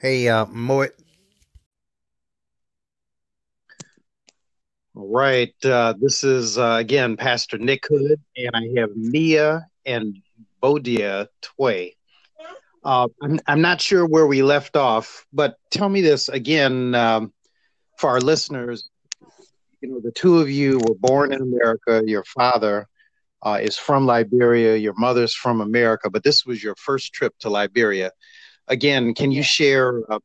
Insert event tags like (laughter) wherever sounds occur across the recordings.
Hey, uh, Moet. All right. Uh, this is, uh, again, Pastor Nick Hood, and I have Mia and Bodia Tway. Uh, I'm, I'm not sure where we left off, but tell me this again um, for our listeners. You know, the two of you were born in America. Your father uh, is from Liberia. Your mother's from America, but this was your first trip to Liberia. Again, can you share uh,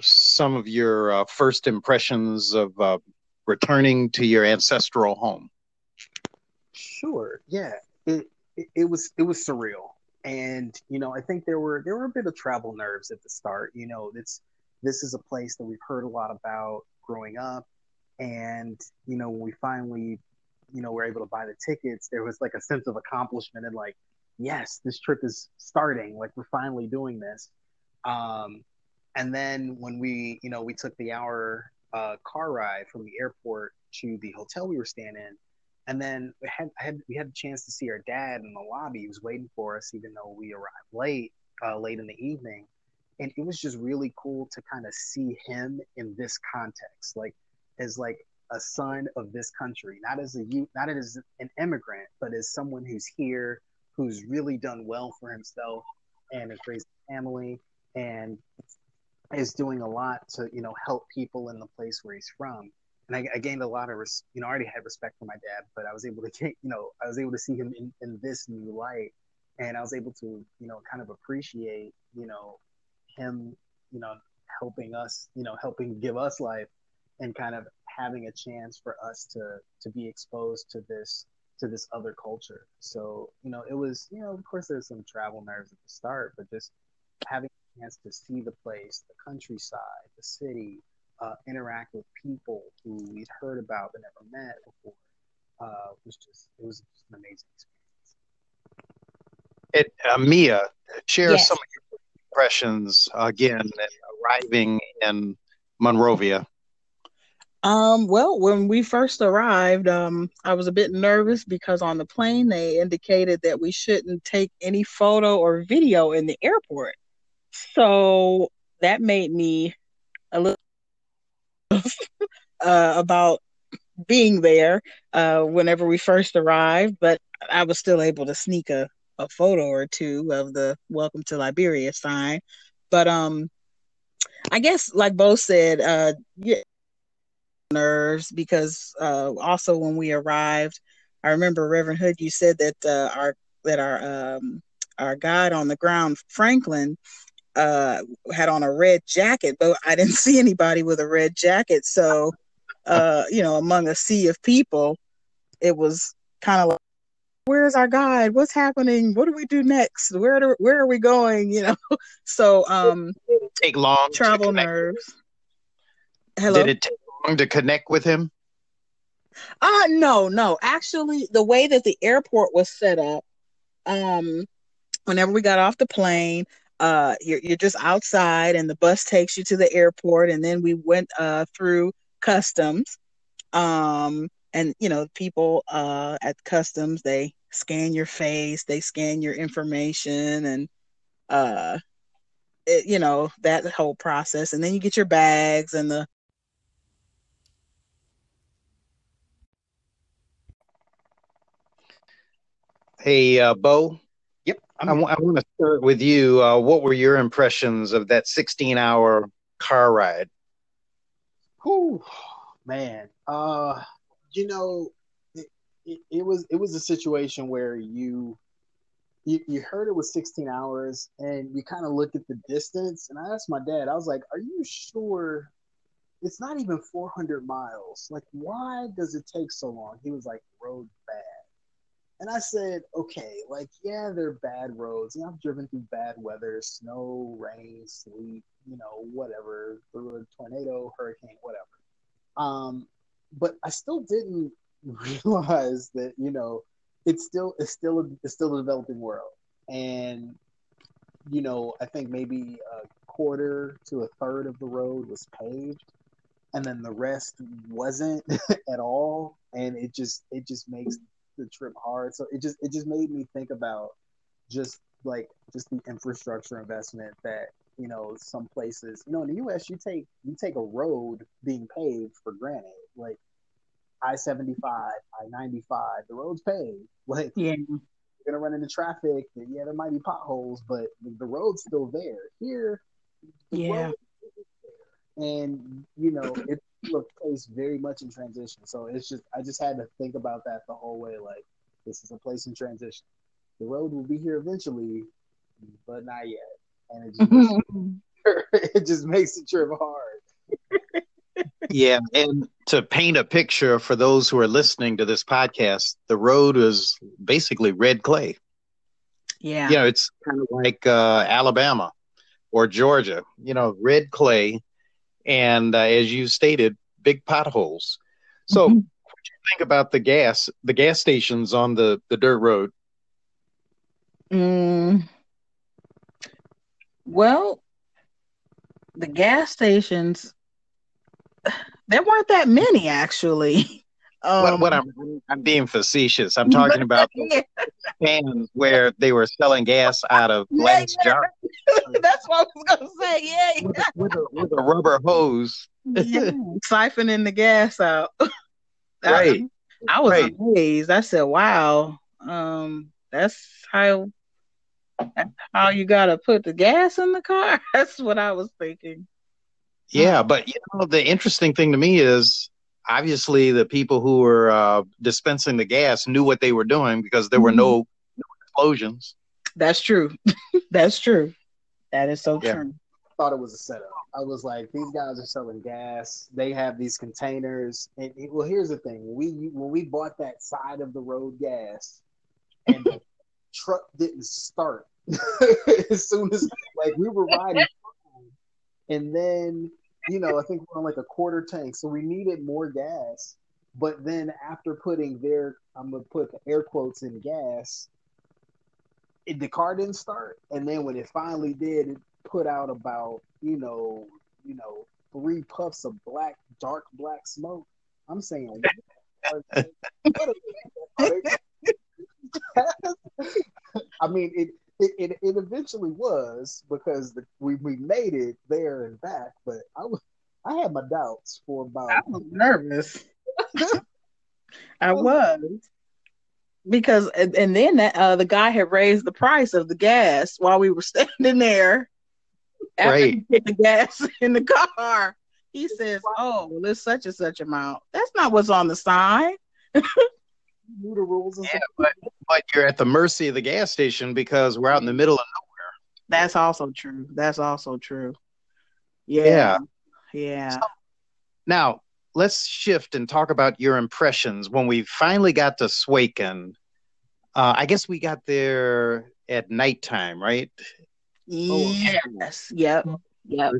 some of your uh, first impressions of uh, returning to your ancestral home? Sure. Yeah. It, it, it was it was surreal, and you know I think there were there were a bit of travel nerves at the start. You know, it's this is a place that we've heard a lot about growing up, and you know when we finally you know were able to buy the tickets, there was like a sense of accomplishment and like yes, this trip is starting. Like we're finally doing this. Um, and then when we, you know, we took the hour uh, car ride from the airport to the hotel we were staying in, and then we had, had we had a chance to see our dad in the lobby. He was waiting for us, even though we arrived late, uh, late in the evening. And it was just really cool to kind of see him in this context, like as like a son of this country, not as a not as an immigrant, but as someone who's here, who's really done well for himself and has raised a family and is doing a lot to you know help people in the place where he's from. And I, I, gained a lot of res- you know I already had respect for my dad but I was able to (laughs) get you know I was able to see him in, in this new light. And I was able to you know kind of appreciate you know him you know helping us you know helping give us life and kind of having a chance for us to to be exposed to this to this other culture. So you know it was you know of course there's some travel nerves at the start but just having chance to see the place, the countryside, the city, uh, interact with people who we'd heard about but never met before uh, was just it was just an amazing experience. It, uh, Mia, share yes. some of your impressions again arriving in Monrovia. Um, well, when we first arrived, um, I was a bit nervous because on the plane they indicated that we shouldn't take any photo or video in the airport. So that made me a little (laughs) uh, about being there uh, whenever we first arrived, but I was still able to sneak a, a photo or two of the welcome to Liberia sign. But um I guess like Bo said, uh yeah, nerves because uh also when we arrived, I remember Reverend Hood, you said that uh, our that our um our guide on the ground, Franklin, uh, had on a red jacket, but I didn't (laughs) see anybody with a red jacket. So, uh, you know, among a sea of people, it was kind of like, where's our guide? What's happening? What do we do next? Where do, where are we going? (laughs) You know, so um, take long travel nerves. Hello. Did it take long to connect with him? Uh no, no. Actually, the way that the airport was set up, um, whenever we got off the plane, uh, you're, you're just outside and the bus takes you to the airport and then we went uh, through customs um, and you know people uh, at customs they scan your face they scan your information and uh, it, you know that whole process. And then you get your bags and the hey uh, bo I, w- I want to start with you. Uh, what were your impressions of that 16 hour car ride? Whew, man. Uh, you know, it, it, it, was it was a situation where you, you you heard it was 16 hours and you kind of look at the distance and I asked my dad, I was like, Are you sure it's not even 400 miles? Like, why does it take so long? He was like, Road bad. And I said, okay, like, yeah, they're bad roads. Know, I've driven through bad weather, snow, rain, sleet, you know, whatever, through a tornado, hurricane, whatever. Um, but I still didn't (laughs) realize that, you know, it's still it's still a, it's still a developing world. And, you know, I think maybe a quarter to a third of the road was paved and then the rest wasn't (laughs) at all. And it just it just makes the trip hard. So it just it just made me think about just like just the infrastructure investment that you know, some places, you know, in the U.S. you take you take a road being paved for granted, like I seventy five, I ninety five, the road's paved. (laughs) Like, yeah, you're gonna run into traffic. Yeah, there might be potholes, but the, road's still there. Here, the yeah, and you know, it look place very much in transition. So it's just I just had to think about that the whole way. Like, this is a place in transition. The road will be here eventually, but not yet. And it just (laughs) (laughs) it just makes the trip hard. yeah, and to paint a picture for those who are listening to this podcast, the road is basically red clay. Yeah. You know, it's kind of like uh, Alabama or Georgia, you know, red clay. And uh, as you stated, big potholes. So, mm-hmm. what do you think about the gas, the gas stations on the, the dirt road? Mm, well, the gas stations, (sighs) there weren't that many actually. (laughs) Um, what, what I'm, I'm being facetious. I'm talking (laughs) about the cans where they were selling gas out of glass yeah, jars. (laughs) That's what I was gonna say. Yeah, with, with, a, with a rubber hose, yeah. (laughs) siphoning the gas out. right. I, I was right. amazed. I said, "Wow, um, that's how how you gotta put the gas in the car. That's what I was thinking. Yeah, but you know the interesting thing to me is obviously the people who were uh, dispensing the gas knew what they were doing because there were no, no explosions. That's true. (laughs) That's true. That is so Yeah. true. thought it was a setup. I was like, these guys are selling gas. They have these containers. And well, here's the thing: we when we bought that side of the road gas, and the (laughs) truck didn't start (laughs) as soon as like we were riding, and then you know I think we're on like a quarter tank, so we needed more gas. But then after putting their, I'm gonna put air quotes in gas, it, the car didn't start. And then when it finally did, it put out about you know you know three puffs of black dark black smoke. I'm saying. (laughs) I mean, it, it, it, it eventually was because the, we, we made it there and back, but I was I had my doubts for about. I was nervous. (laughs) I was because and, and then that, uh, the guy had raised the price of the gas while we were standing there. After Right. he the gas (laughs) in the car, he says, "Oh, well, it's such and such amount." That's not what's on the sign. (laughs) knew the rules and Yeah, stuff. but but you're at the mercy of the gas station because we're out in the middle of nowhere. That's also true. That's also true. Yeah. Yeah. Yeah. Now, let's shift and talk about your impressions when we finally got to Swaken. Uh, I guess we got there at nighttime, right? Yes. Yep. Yep.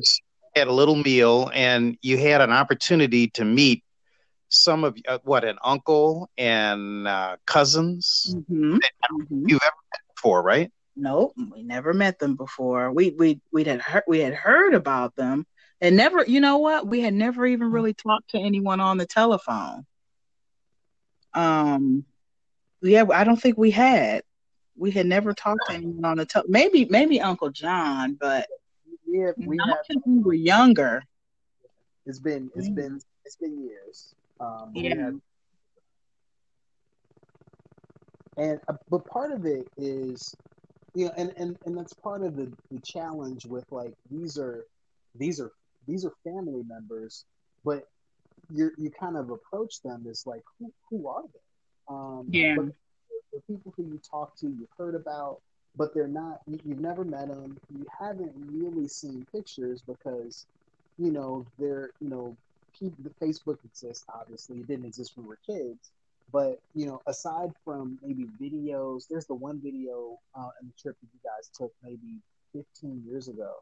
Had a little meal, and you had an opportunity to meet some of uh, what an uncle and uh, cousins hmm you've ever met before, right? Nope, we never met them before. We we we had heard we had heard about them, and never. You know what? We had never even really talked to anyone on the telephone. Um, yeah, I don't think we had. We had never talked to anyone on the tel. Maybe maybe Uncle John, but Yeah, we not have. we were younger. It's been it's Yeah. been it's been years. Um, Yeah. and uh, but part of it is, you know, and and and that's part of the the challenge with like these are these are these are family members, but you you kind of approach them as like who who are they? Um, Yeah. but the people who you talk to, you've heard about, but they're not. You've never met them. You haven't really seen pictures because, you know, they're you know, the Facebook exists. Obviously, it didn't exist when we were kids. But you know, aside from maybe videos, there's the one video uh, in the trip that you guys took maybe 15 years ago.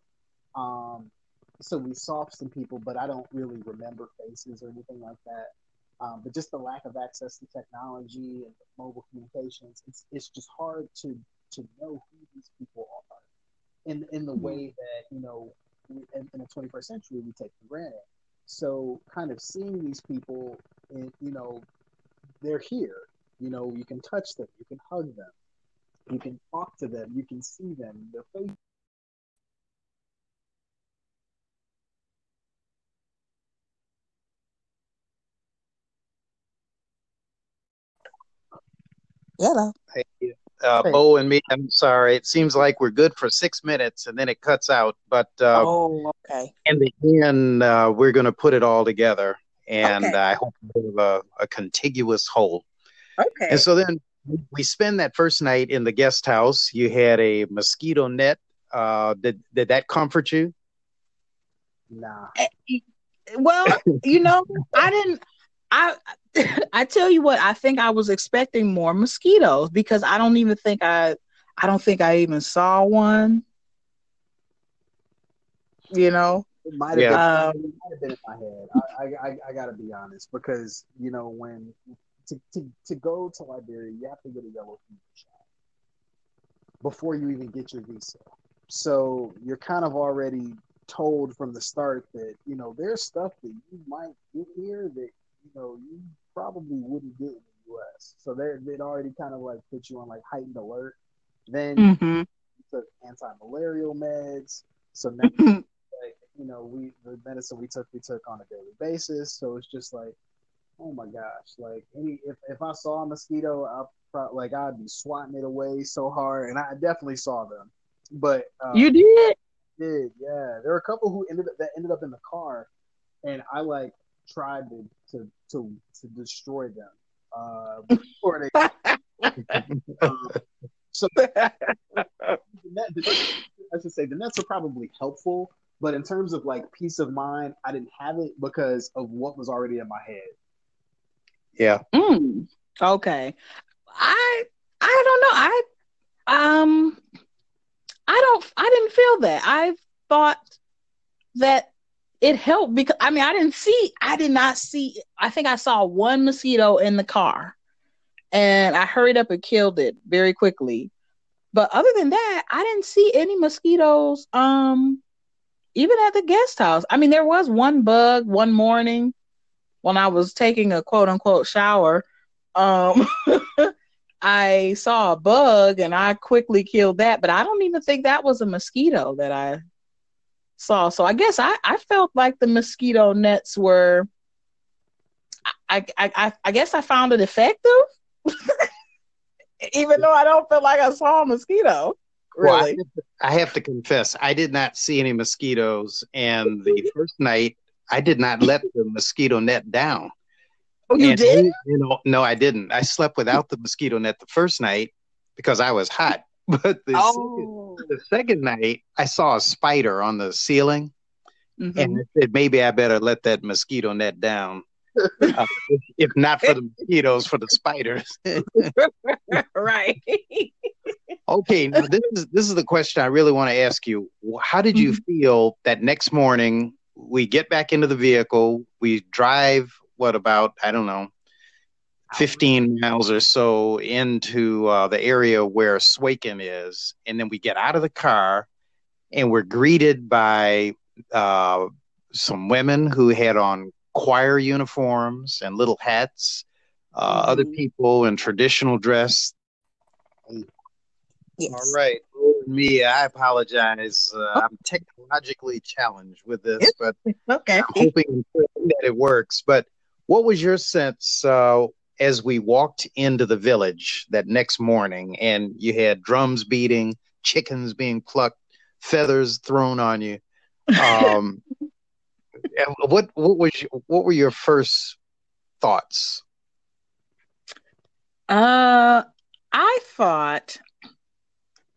Um, so we saw some people, but I don't really remember faces or anything like that. Um, but just the lack of access to technology and mobile communications, it's it's just hard to to know who these people are, in in the Mhm. way that you know in, in the 21st century we take for granted. So kind of seeing these people, and you know, they're here. You know, you can touch them, you can hug them, you can talk to them, you can see them, their face. Hello. Hey, uh, Hey. Bo and Mia. I'm sorry. It seems like we're good for six minutes and then it cuts out. But uh, oh, okay. in the end, uh, we're going to put it all together, and Okay. I hope we have a, a contiguous whole. Okay. And so then we spend that first night in the guest house. You had a mosquito net. Uh, did did that comfort you? Nah. well, you know, I didn't. I (laughs) I tell you what, I think I was expecting more mosquitoes because I don't even think I I don't think I even saw one. You know, It might have Yeah. been, um, it might have been in my head. I, I, I, I got to be honest because you know when to, to, to go to Liberia, you have to get a yellow fever shot before you even get your visa. So you're kind of already told from the start that you know there's stuff that you might get here that you know you probably wouldn't get in the U.S. So they they'd already kind of like put you on like heightened alert. Then mhm. you took anti-malarial meds. So now like you know we the medicine we took we took on a daily basis so it's just like oh my gosh like any if, if i saw a mosquito i pro- like i'd be swatting it away so hard and i definitely saw them but uh, you did. did yeah there were a couple who ended up that ended up in the car and i like tried to to to, to destroy them uh (laughs) before they (laughs) um, so (laughs) the net, the, I should say the nets are probably helpful, but in terms of like peace of mind, I didn't have it because of what was already in my head. Yeah. Mm, okay. I I don't know. I um I don't I didn't feel that. I thought that it helped because I mean I didn't see I did not see I think I saw one mosquito in the car and I hurried up and killed it very quickly. But other than that, I didn't see any mosquitoes um even at the guest house. I mean there was one bug one morning when I was taking a quote unquote shower, um, (laughs) I saw a bug and I quickly killed that, but I don't even think that was a mosquito that I saw. So I guess I, I felt like the mosquito nets were, I, I, I, I guess I found it effective, (laughs) even though I don't feel like I saw a mosquito. Well, I Really? have to- I have to confess, I did not see any mosquitoes, and the (laughs) first night I did not let the mosquito net down. oh, you And, did? You know, no, I didn't. I slept without the mosquito net the first night because I was hot. (laughs) But the, Oh. The second night, I saw a spider on the ceiling, Mhm. and I said maybe I better let that mosquito net down. Uh, if, if not for the mosquitoes, for the spiders. (laughs) right. (laughs) Okay, now this is this is the question I really want to ask you. How did you feel that next morning we get back into the vehicle, we drive what about I don't know, fifteen miles or so into uh, the area where Swaken is, and then we get out of the car, and we're greeted by uh, some women who had on choir uniforms and little hats, uh, other Mhm. people in traditional dress Yes. all right. Oh, Mia, I apologize. Uh, I'm technologically challenged with this, but Okay. I'm hoping that it works. But what was your sense uh, as we walked into the village that next morning and you had drums beating, chickens being plucked, feathers thrown on you? Um, (laughs) what what was your, what were your first thoughts? Uh, I thought,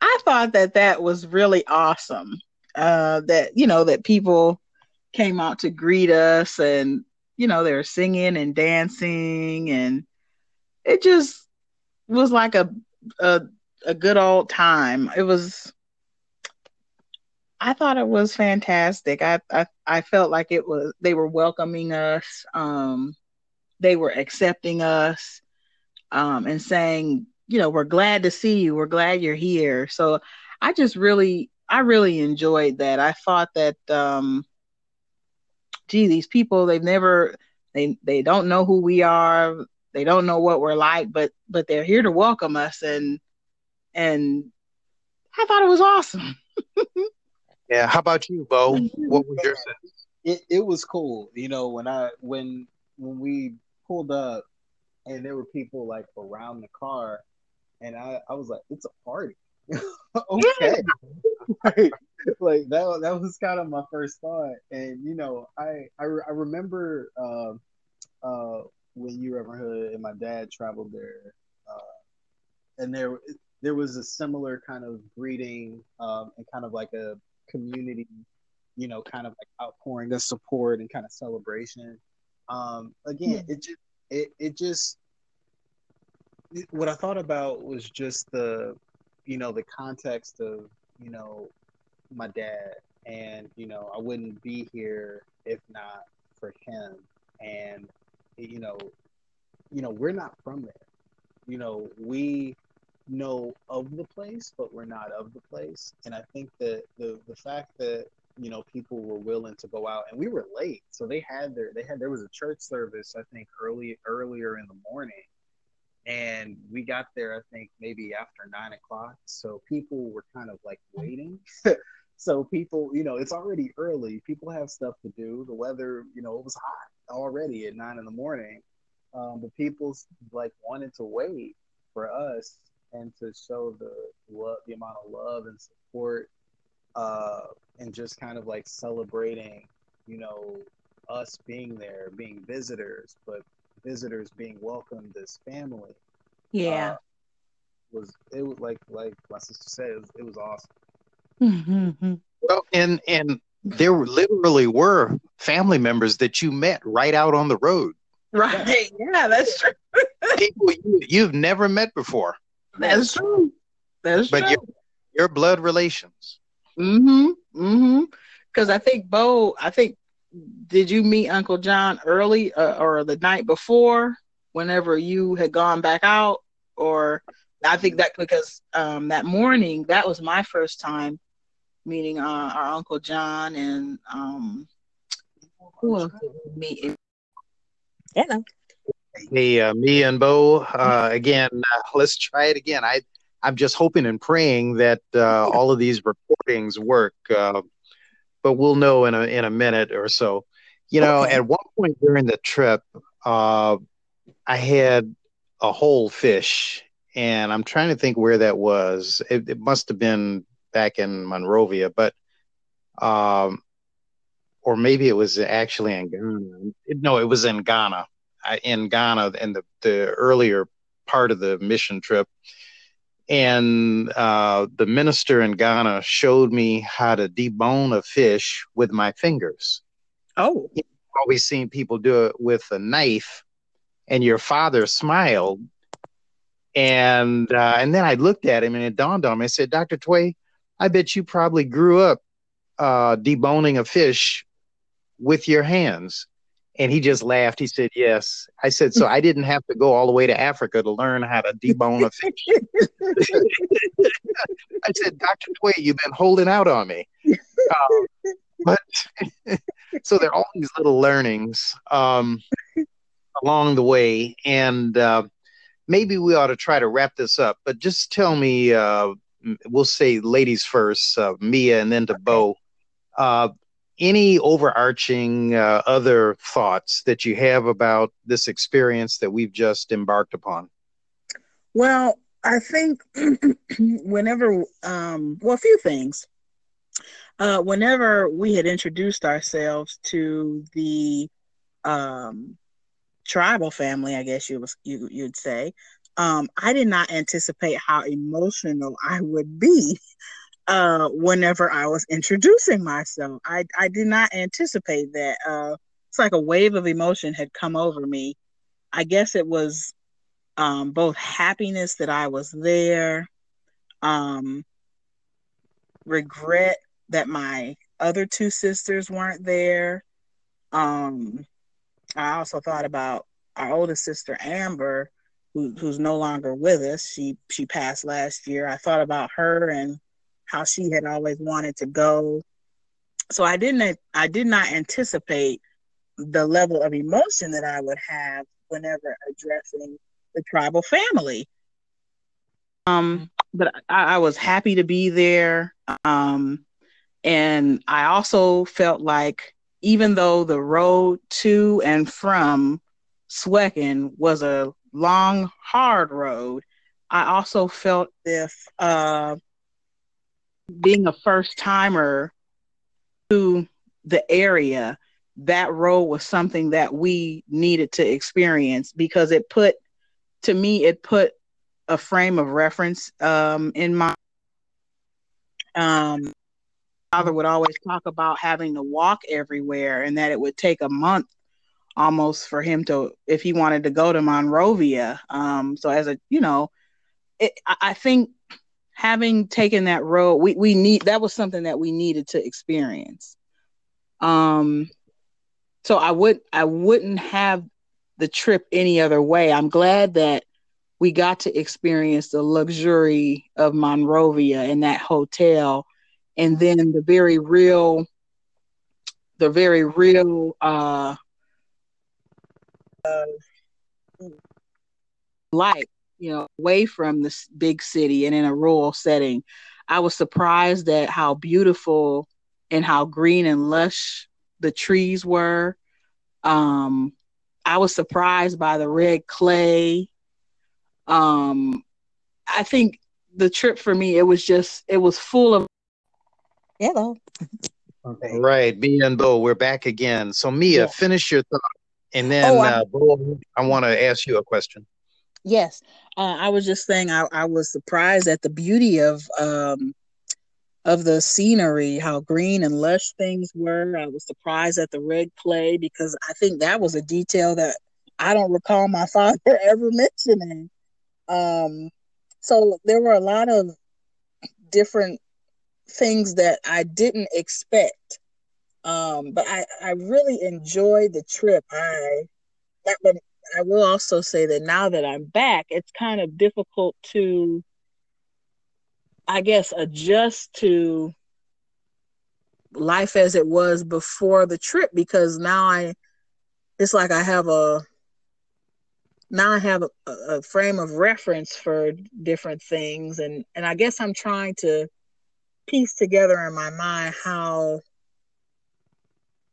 I thought that that was really awesome. Uh, that you know that people came out to greet us, and you know they were singing and dancing, and it just was like a a a good old time. It was. I thought it was fantastic. I, I I felt like it was they were welcoming us. Um, they were accepting us um, and saying, you know, we're glad to see you. We're glad you're here. So I just really, I really enjoyed that. I thought that, um, gee, these people, they've never, they, they don't know who we are. They don't know what we're like, but, but they're here to welcome us. And, and I thought it was awesome. (laughs) Yeah. How about you, Bo? What was your sense? It it was cool, you know, when I when when we pulled up and there were people like around the car, and I, I was like, it's a party. (laughs) okay. (laughs) like, like, that, that was kind of my first thought. And, you know, I, I, I remember uh, uh, when you, Reverend Hood, and my dad traveled there. Uh, and there, there was a similar kind of greeting um, and kind of like a community, you know, kind of like outpouring of support and kind of celebration. Um, again, it just, it, it just, what I thought about was just the, you know, the context of, you know, my dad, and you know, I wouldn't be here if not for him. And you know, you know, we're not from there. You know, we know of the place, but we're not of the place. And I think that the the fact that you know people were willing to go out, and we were late, so they had their they had there was a church service I think early earlier in the morning, and we got there i think maybe after nine o'clock. So people were kind of like waiting. (laughs) So people you know it's already early. People have stuff to do. The weather you know it was hot already at nine in the morning um, but people like wanted to wait for us and to show the love the amount of love and support uh, and just kind of like celebrating you know us being there being visitors but visitors being welcomed as family. Yeah. Uh, was it was like like my sister said it was, it was awesome. Mm-hmm. Well, and and there literally were family members that you met right out on the road. Right. Yeah, that's true. (laughs) People you, you've never met before. That's true. That's but true. Your, your blood relations. Mm-hmm. Mm-hmm. Because I think Bo, I think did you meet Uncle John early uh, or the night before, whenever you had gone back out? Or I think that because um, that morning, that was my first time meeting uh, our Uncle John and um, who else did we meet? Hello. Hey, uh, Mia and Bo, uh, again, uh, let's try it again. I, I'm just hoping and praying that uh, (laughs) all of these recordings work. Uh, but we'll know in a in a minute or so. You know, okay. at one point during the trip, uh, I had a whole fish, and I'm trying to think where that was. It, it must have been back in Monrovia, but um, or maybe it was actually in Ghana. No, it was in Ghana. In Ghana, in the the earlier part of the mission trip, and uh, the minister in Ghana showed me how to debone a fish with my fingers. Oh, I've always seen people do it with a knife, and your father smiled, and uh, and then I looked at him, and it dawned on me. I said, "Doctor Tway, I bet you probably grew up uh, deboning a fish with your hands." And he just laughed. He said, Yes. I said, So I didn't have to go all the way to Africa to learn how to debone a fish. (laughs) I said, Dr. Tway, you've been holding out on me. Um, but (laughs) so there are all these little learnings um, along the way. And uh, maybe we ought to try to wrap this up. But just tell me, uh, we'll say ladies first, uh, Mia, and then to Bo. Any overarching uh, other thoughts that you have about this experience that we've just embarked upon? Well, I think (clears throat) whenever, um, well, a few things. Uh, whenever we had introduced ourselves to the um, tribal family, I guess you was you you'd say, um, I did not anticipate how emotional I would be uh, whenever I was introducing myself. I, I did not anticipate that. Uh, it's like a wave of emotion had come over me. I guess it was um, both happiness that I was there, um, regret that my other two sisters weren't there. Um, I also thought about our oldest sister Amber, who, who's no longer with us. She she passed last year. I thought about her and how she had always wanted to go. So I didn't I did not anticipate the level of emotion that I would have whenever addressing the tribal family. Um, but I, I was happy to be there. Um, and I also felt like even though the road to and from Swecken was a long, hard road, I also felt if uh, being a first timer to the area, that role was something that we needed to experience because it put, to me, it put a frame of reference um, in my. Um, father would always talk about having to walk everywhere and that it would take a month almost for him to if he wanted to go to Monrovia. Um, so as a you know, it, I think having taken that road, we we need that was something that we needed to experience. Um, so I would I wouldn't have the trip any other way. I'm glad that we got to experience the luxury of Monrovia in that hotel, and then the very real, the very real uh, uh, life, you know, away from this big city and in a rural setting. I was surprised at how beautiful and how green and lush the trees were. Um, I was surprised by the red clay. Um, I think the trip for me, it was just, it was full of. Hello. Okay. Right, Mia and Bo, we're back again. So Mia, yeah. finish your thought. And then, oh, uh, Bo, I want to ask you a question. Yes, uh, I was just saying I, I was surprised at the beauty of um, of the scenery, how green and lush things were. I was surprised at the red clay because I think that was a detail that I don't recall my (laughs) father ever mentioning. Um, so there were a lot of different things that I didn't expect um, but I, I really enjoyed the trip. I but I will also say that now that I'm back, it's kind of difficult to I guess adjust to life as it was before the trip because now I it's like I have a now I have a, a, frame of reference for different things and and I guess I'm trying to piece together in my mind how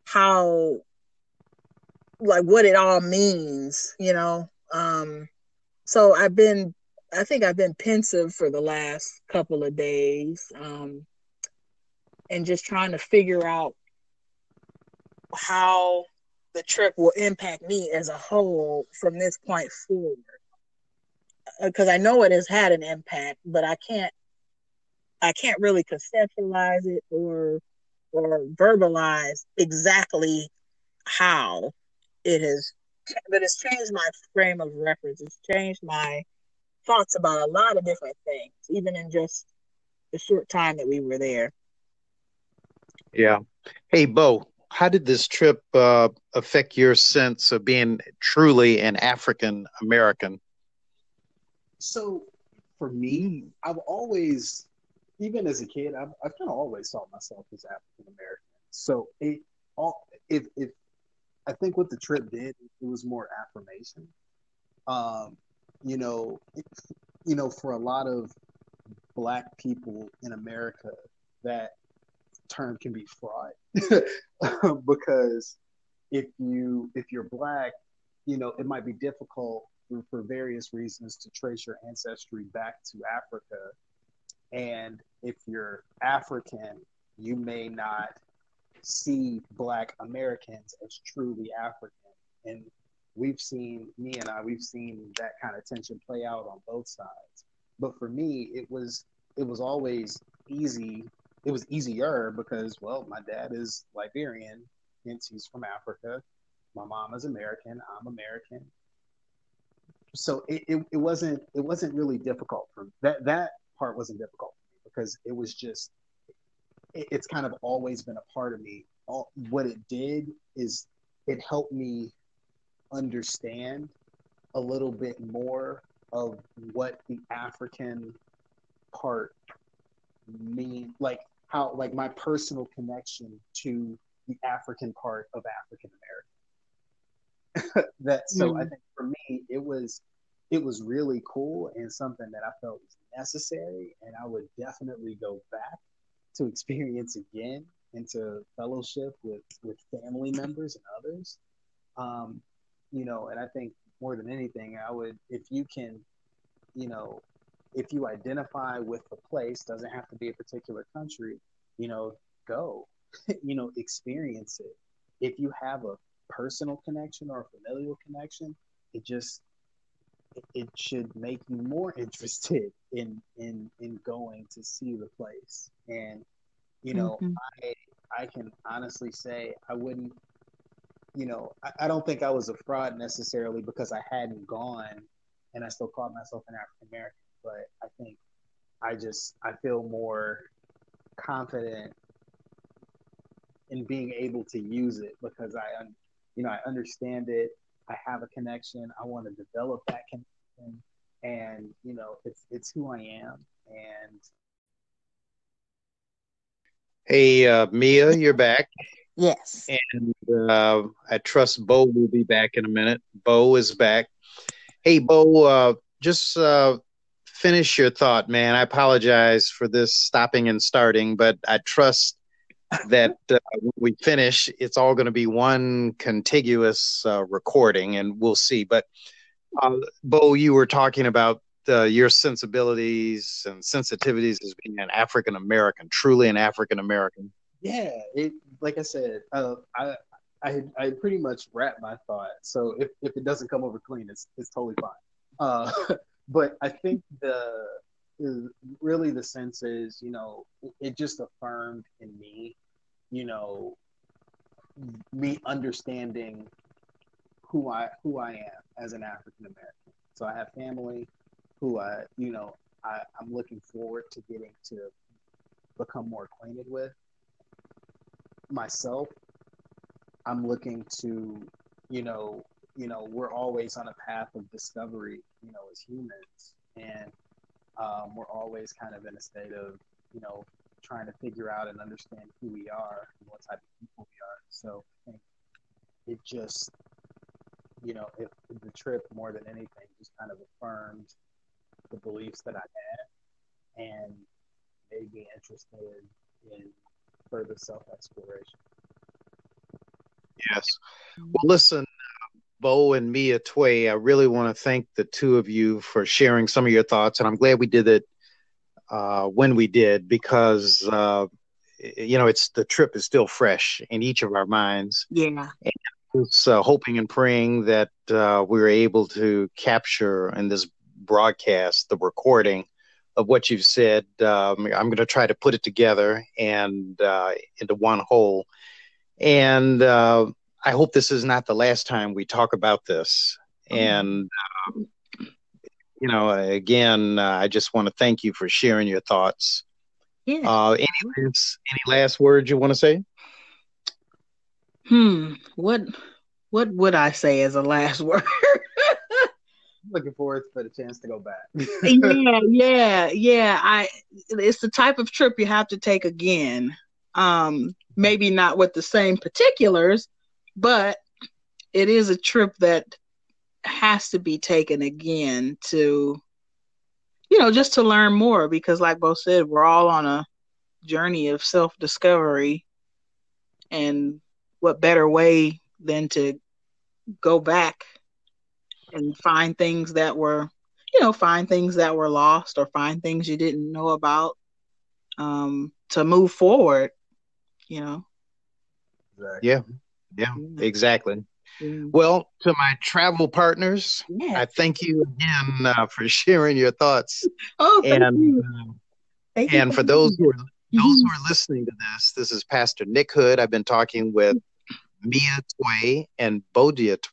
how like what it all means, you know. Um so I've been I think I've been pensive for the last couple of days. Um and just trying to figure out how the trip will impact me as a whole from this point forward. Because uh, I know it has had an impact, but I can't I can't really conceptualize it or or verbalize exactly how it has but it's changed my frame of reference. It's changed my thoughts about a lot of different things even in just the short time that we were there. Yeah. Hey bo how did this trip uh, affect your sense of being truly an african american? So for me i've always even as a kid, I've, I've kind of always saw myself as African American. So it all if if I think what the trip did, it was more affirmation. Um, you know, it, you know, for a lot of black people in America, that term can be fraught because if you if you're black, you know, it might be difficult for, for various reasons to trace your ancestry back to Africa and if you're African, you may not see Black Americans as truly African. And we've seen, me and I, we've seen that kind of tension play out on both sides. But for me, it was it was always easy. It was easier because, well, my dad is Liberian, hence he's from Africa. My mom is American. I'm American. So it, it, it wasn't it wasn't really difficult for that that part wasn't difficult because it was just it's kind of always been a part of me. All, what it did is it helped me understand a little bit more of what the African part mean like how like my personal connection to the African part of African American. (laughs) that so mm. I think for me it was it was really cool and something that I felt was necessary, and I would definitely go back to experience again and to fellowship with with family members and others. Um, you know, and I think more than anything, I would if you can, you know, if you identify with the place, doesn't have to be a particular country, you know, go, (laughs) you know, experience it. If you have a personal connection or a familial connection, it just it should make you more interested in in in going to see the place. And you know, mm-hmm. I I can honestly say I wouldn't you know, I, I, don't think I was a fraud necessarily because I hadn't gone and I still called myself an African American, but I think I just I feel more confident in being able to use it because I you know I understand it. I have a connection. I want to develop that connection, and you know it's it's who I am. And hey, uh, Mia, you're back. Yes. And uh, I trust Bo will be back in a minute. Bo is back. Hey, Bo, uh, just uh, finish your thought, man. I apologize for this stopping and starting, but I trust that uh, when we finish, it's all going to be one contiguous uh, recording, and we'll see. But uh, Bo, you were talking about uh, your sensibilities and sensitivities as being an African American, truly an African American. Yeah, it like I said, uh, I I I pretty much wrapped my thought. So if, if it doesn't come over clean, it's it's totally fine. Uh, (laughs) but I think the really the sense is, you know, it just affirmed in me, you know, me understanding who I who I am as an African American. So I have family who I, you know, I, I'm looking forward to getting to become more acquainted with myself, I'm looking to, you know, you know, we're always on a path of discovery, you know, as humans, and um, we're always kind of in a state of, you know, trying to figure out and understand who we are and what type of people we are. So I think it just, you know, if the trip more than anything just kind of affirmed the beliefs that I had and made me interested in further self exploration. Yes. Well, listen, Bo and Mia Tway, I really want to thank the two of you for sharing some of your thoughts, and I'm glad we did it uh, when we did because uh, you know it's the trip is still fresh in each of our minds. Yeah. And was, uh, hoping and praying that uh, we were able to capture in this broadcast the recording of what you've said. Um, I'm going to try to put it together and uh, into one whole. And uh, I hope this is not the last time we talk about this. Mm-hmm. And um, you know, again, uh, I just want to thank you for sharing your thoughts. Yeah. Uh, any last, any last words you want to say? Hmm. What What would I say as a last (laughs) word? looking forward for the chance to go back. yeah, (laughs) yeah, yeah. I it's the type of trip you have to take again. Um, maybe not with the same particulars, but it is a trip that has to be taken again to you know, just to learn more because like Bo said, we're all on a journey of self-discovery and what better way than to go back and find things that were, you know, find things that were lost or find things you didn't know about um, to move forward, you know. Yeah. Yeah, yeah, exactly. Well, to my travel partners, I thank you again uh, for sharing your thoughts. Oh, and you. Uh, and for those who are those who are listening to this, this is Pastor Nick Hood. I've been talking with Mia Tway and Bodia Tway.